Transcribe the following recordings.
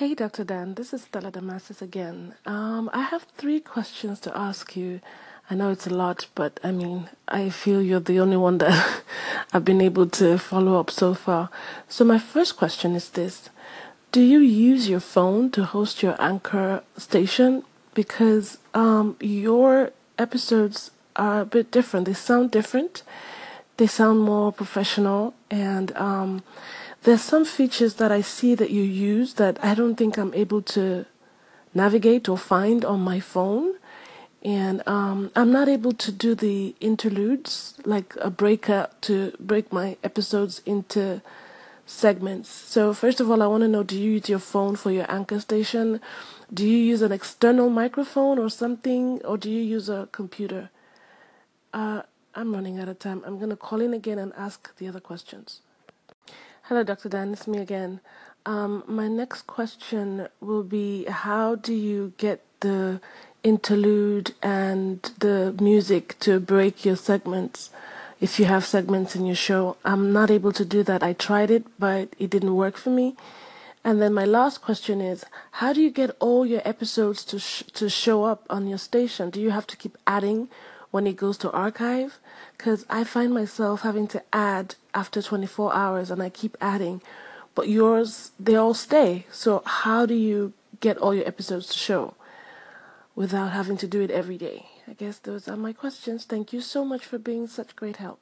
Hey, Dr. Dan, this is Stella Damasis again. Um, I have three questions to ask you. I know it's a lot, but I mean, I feel you're the only one that I've been able to follow up so far. So, my first question is this Do you use your phone to host your anchor station? Because um, your episodes are a bit different, they sound different, they sound more professional, and um, there's some features that I see that you use that I don't think I'm able to navigate or find on my phone. And um, I'm not able to do the interludes, like a breakout to break my episodes into segments. So, first of all, I want to know do you use your phone for your anchor station? Do you use an external microphone or something? Or do you use a computer? Uh, I'm running out of time. I'm going to call in again and ask the other questions. Hello, Dr. Dan. It's me again. Um, my next question will be How do you get the interlude and the music to break your segments? If you have segments in your show, I'm not able to do that. I tried it, but it didn't work for me. And then my last question is How do you get all your episodes to, sh- to show up on your station? Do you have to keep adding when it goes to archive? Because I find myself having to add after 24 hours and I keep adding, but yours, they all stay. So, how do you get all your episodes to show without having to do it every day? I guess those are my questions. Thank you so much for being such great help.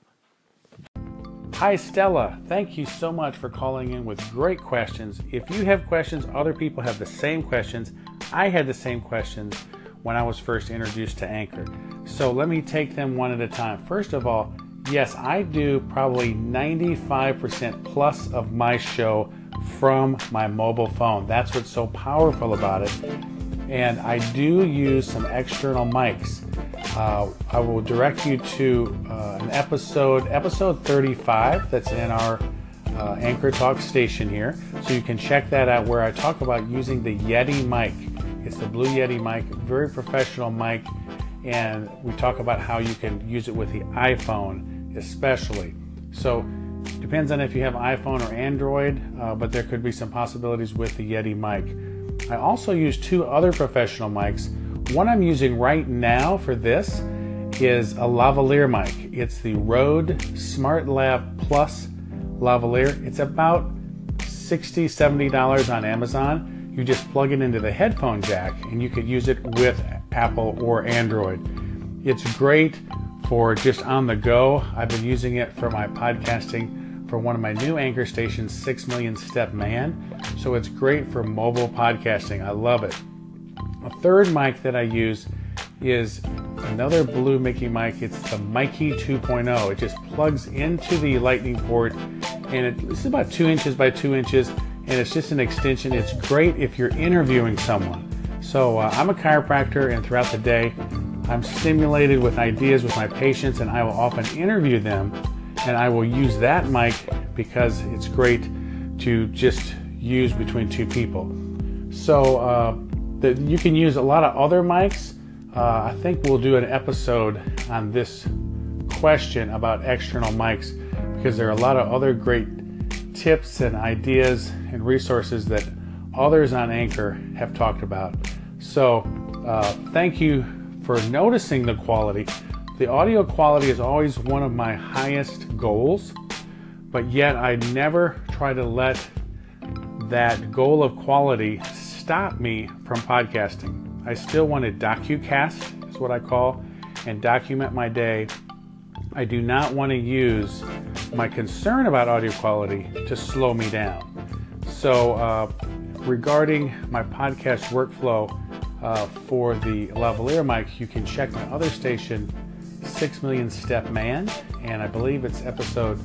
Hi, Stella. Thank you so much for calling in with great questions. If you have questions, other people have the same questions. I had the same questions when I was first introduced to Anchor. So let me take them one at a time. First of all, yes, I do probably 95% plus of my show from my mobile phone. That's what's so powerful about it. And I do use some external mics. Uh, I will direct you to uh, an episode, episode 35, that's in our uh, Anchor Talk station here. So you can check that out where I talk about using the Yeti mic. It's the Blue Yeti mic, very professional mic, and we talk about how you can use it with the iPhone, especially. So, depends on if you have iPhone or Android, uh, but there could be some possibilities with the Yeti mic. I also use two other professional mics. One I'm using right now for this is a lavalier mic. It's the Rode SmartLav Plus lavalier. It's about $60, $70 on Amazon you just plug it into the headphone jack and you could use it with Apple or Android. It's great for just on the go. I've been using it for my podcasting for one of my new anchor stations, 6 Million Step Man. So it's great for mobile podcasting. I love it. A third mic that I use is another Blue Mikey mic. It's the Mikey 2.0. It just plugs into the lightning port and it, this is about two inches by two inches and it's just an extension. It's great if you're interviewing someone. So uh, I'm a chiropractor, and throughout the day, I'm stimulated with ideas with my patients, and I will often interview them, and I will use that mic because it's great to just use between two people. So uh, the, you can use a lot of other mics. Uh, I think we'll do an episode on this question about external mics because there are a lot of other great tips and ideas and resources that others on Anchor have talked about. So, uh, thank you for noticing the quality. The audio quality is always one of my highest goals, but yet I never try to let that goal of quality stop me from podcasting. I still want to docucast, is what I call, and document my day. I do not want to use my concern about audio quality to slow me down. So, uh, regarding my podcast workflow uh, for the lavalier mic, you can check my other station, 6 Million Step Man, and I believe it's episode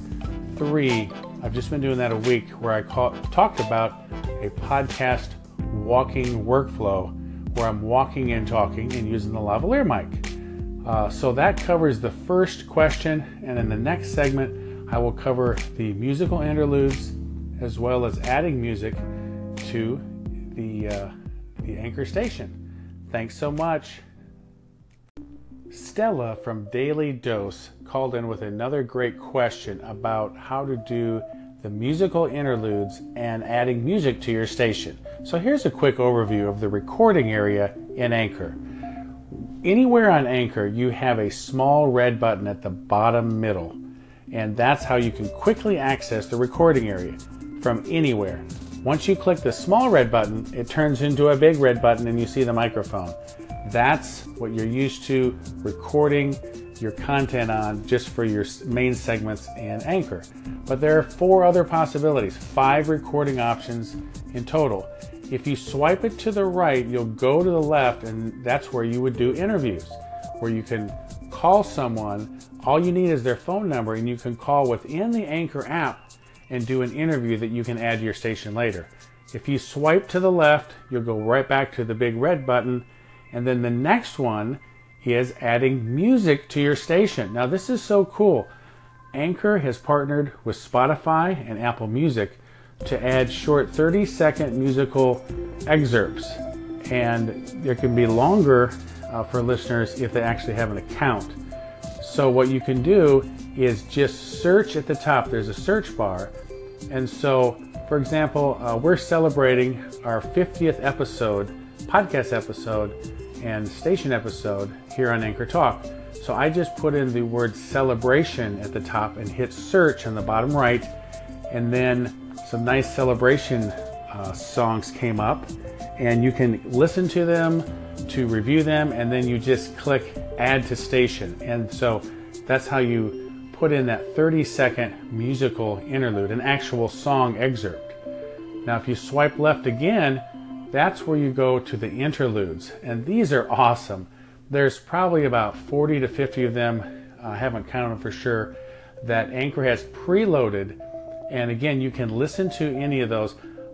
three. I've just been doing that a week where I call, talked about a podcast walking workflow where I'm walking and talking and using the lavalier mic. Uh, so that covers the first question, and in the next segment, I will cover the musical interludes as well as adding music to the, uh, the anchor station. Thanks so much. Stella from Daily Dose called in with another great question about how to do the musical interludes, and adding music to your station. So here's a quick overview of the recording area in Anchor. Anywhere on Anchor, you have a small red button at the bottom middle, and that's how you can quickly access the recording area from anywhere. Once you click the small red button, it turns into a big red button and you see the microphone. That's what you're used to recording your content on just for your main segments and Anchor. But there are four other possibilities, five recording options in total. If you swipe it to the right, you'll go to the left, and that's where you would do interviews, where you can call someone. All you need is their phone number, and you can call within the Anchor app and do an interview that you can add to your station later. If you swipe to the left, you'll go right back to the big red button, and then the next one is adding music to your station. Now, this is so cool. Anchor has partnered with Spotify and Apple Music to add short 30 second musical excerpts. And there can be longer uh, for listeners if they actually have an account. So, what you can do is just search at the top, there's a search bar. And so, for example, uh, we're celebrating our 50th episode, podcast episode, and station episode here on Anchor Talk. So I just put in the word celebration at the top and hit search on the bottom right, and then some nice celebration uh, songs came up, and you can listen to them, to review them, and then you just click add to station. And so that's how you put in that 30 second musical interlude, an actual song excerpt. Now, if you swipe left again, that's where you go to the interludes, and these are awesome. There's probably about 40 to 50 of them, I haven't counted them for sure, that Anchor has preloaded and again, you can listen to any of those.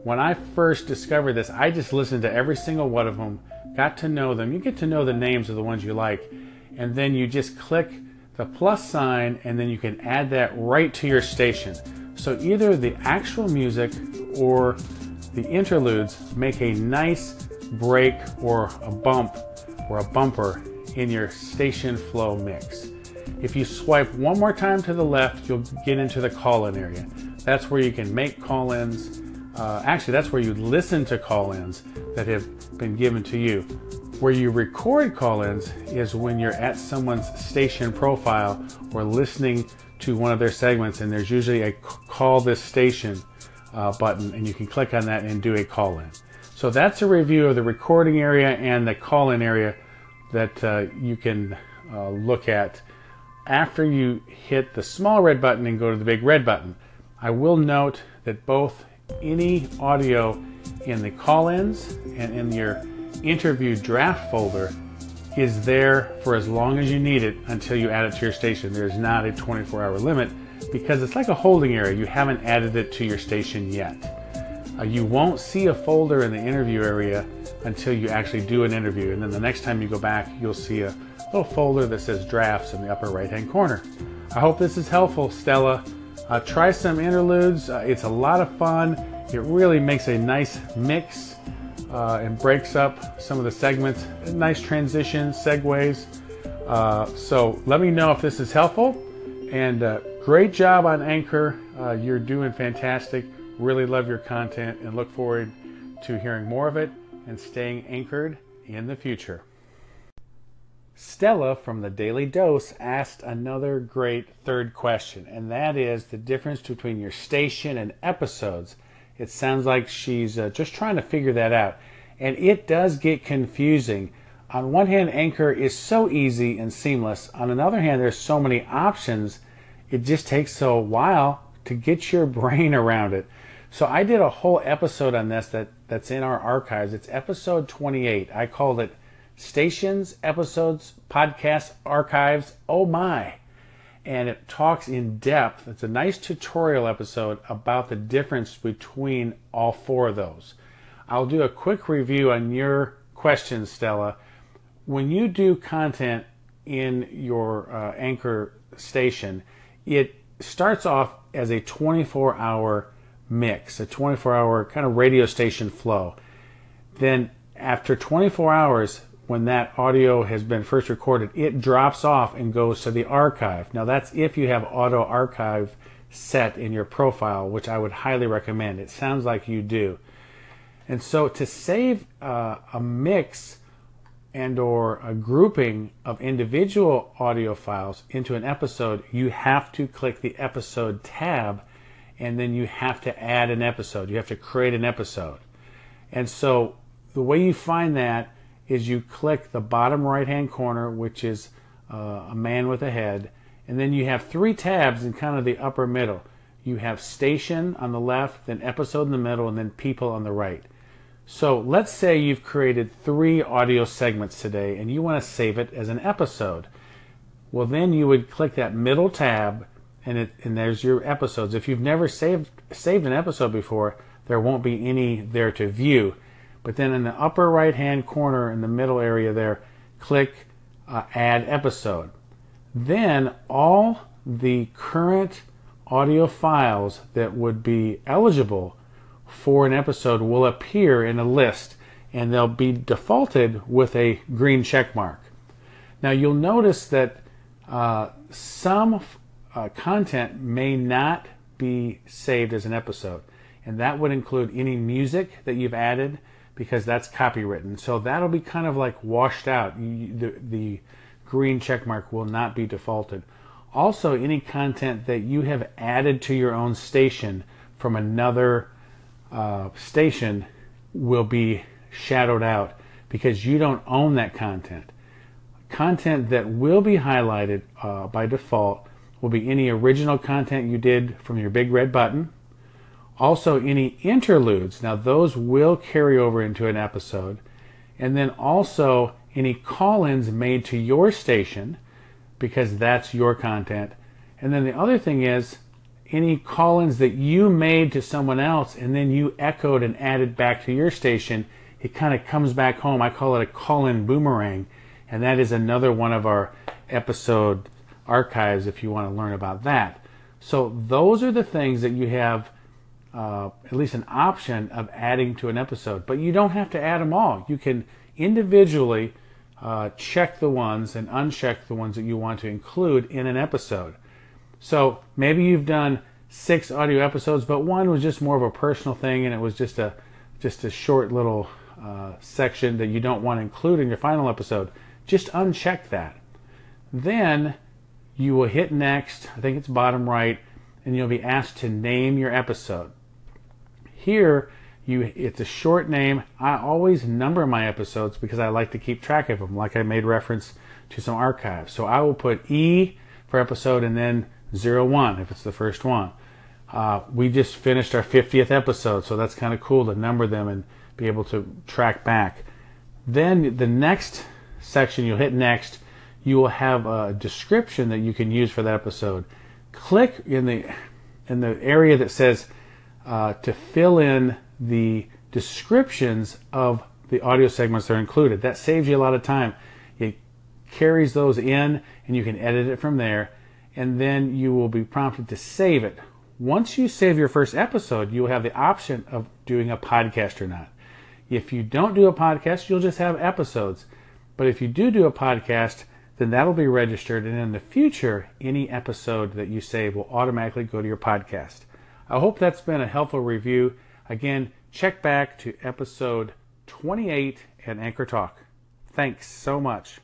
When I first discovered this, I just listened to every single one of them, got to know them. You get to know the names of the ones you like, and then you just click the plus sign, and then you can add that right to your station. So either the actual music or the interludes make a nice break or a bump or a bumper in your station flow mix. If you swipe one more time to the left, you'll get into the call in area. That's where you can make call ins. Uh, actually, that's where you listen to call ins that have been given to you. Where you record call ins is when you're at someone's station profile or listening to one of their segments, and there's usually a call this station uh, button, and you can click on that and do a call in. So that's a review of the recording area and the call in area that uh, you can uh, look at after you hit the small red button and go to the big red button. I will note that both any audio in the call ins and in your interview draft folder is there for as long as you need it until you add it to your station. There's not a 24 hour limit because it's like a holding area. You haven't added it to your station yet. Uh, you won't see a folder in the interview area until you actually do an interview. And then the next time you go back, you'll see a little folder that says drafts in the upper right hand corner. I hope this is helpful, Stella. Uh, try some interludes. Uh, it's a lot of fun. It really makes a nice mix uh, and breaks up some of the segments. Nice transitions, segues. Uh, so let me know if this is helpful. And uh, great job on Anchor. Uh, you're doing fantastic. Really love your content and look forward to hearing more of it and staying anchored in the future. Stella from the Daily Dose asked another great third question, and that is the difference between your station and episodes. It sounds like she's uh, just trying to figure that out, and it does get confusing. On one hand, Anchor is so easy and seamless. On another hand, there's so many options, it just takes a while to get your brain around it. So I did a whole episode on this that, that's in our archives. It's episode 28. I called it stations, episodes, podcasts, archives. Oh my. And it talks in depth. It's a nice tutorial episode about the difference between all four of those. I'll do a quick review on your questions, Stella. When you do content in your uh, anchor station, it starts off as a 24 hour mix, a 24 hour kind of radio station flow. Then, after 24 hours, when that audio has been first recorded, it drops off and goes to the archive. Now, that's if you have auto archive set in your profile, which I would highly recommend. It sounds like you do. And so to save uh, a mix and or a grouping of individual audio files into an episode, you have to click the episode tab and then you have to add an episode. You have to create an episode. And so the way you find that is you click the bottom right hand corner, which is uh, a man with a head, and then you have three tabs in kind of the upper middle. You have station on the left, then episode in the middle, and then people on the right. So let's say you've created three audio segments today and you want to save it as an episode. Well, then you would click that middle tab and it, and there's your episodes. If you've never saved saved an episode before, there won't be any there to view. But then in the upper right hand corner in the middle area there, click uh, add episode. Then all the current audio files that would be eligible for an episode will appear in a list and they'll be defaulted with a green check mark. Now you'll notice that uh, some uh, content may not be saved as an episode, and that would include any music that you've added because that's copywritten. So that'll be kind of like washed out. The, the green check mark will not be defaulted. Also, any content that you have added to your own station from another uh, station will be shadowed out because you don't own that content. Content that will be highlighted uh, by default will be any original content you did from your big red button. Also, any interludes. Now, those will carry over into an episode. And then also any call ins made to your station because that's your content. And then the other thing is any call-ins that you made to someone else and then you echoed and added back to your station, it kind of comes back home. I call it a call-in boomerang, and that is another one of our episode archives if you want to learn about that. So those are the things that you have uh, at least an option of adding to an episode, but you don't have to add them all. You can individually uh, check the ones and uncheck the ones that you want to include in an episode. So maybe you've done six audio episodes, but one was just more of a personal thing, and it was just a just a short little uh, section that you don't want to include in your final episode. Just uncheck that. Then you will hit next. I think it's bottom right, and you'll be asked to name your episode. Here, you it's a short name. I always number my episodes because I like to keep track of them, like I made reference to some archives. So I will put E for episode and then zero one if it's the first one. Uh, we just finished our 50th episode, so that's kind of cool to number them and be able to track back. Then the next section, you'll hit next, you will have a description that you can use for that episode. Click in the in the area that says uh, to fill in the descriptions of the audio segments that are included. That saves you a lot of time. It carries those in, and you can edit it from there and then you will be prompted to save it. Once you save your first episode, you will have the option of doing a podcast or not. If you don't do a podcast, you'll just have episodes. But if you do do a podcast, then that'll be registered, and in the future, any episode that you save will automatically go to your podcast. I hope that's been a helpful review. Again, check back to episode 28 at Anchor Talk. Thanks so much.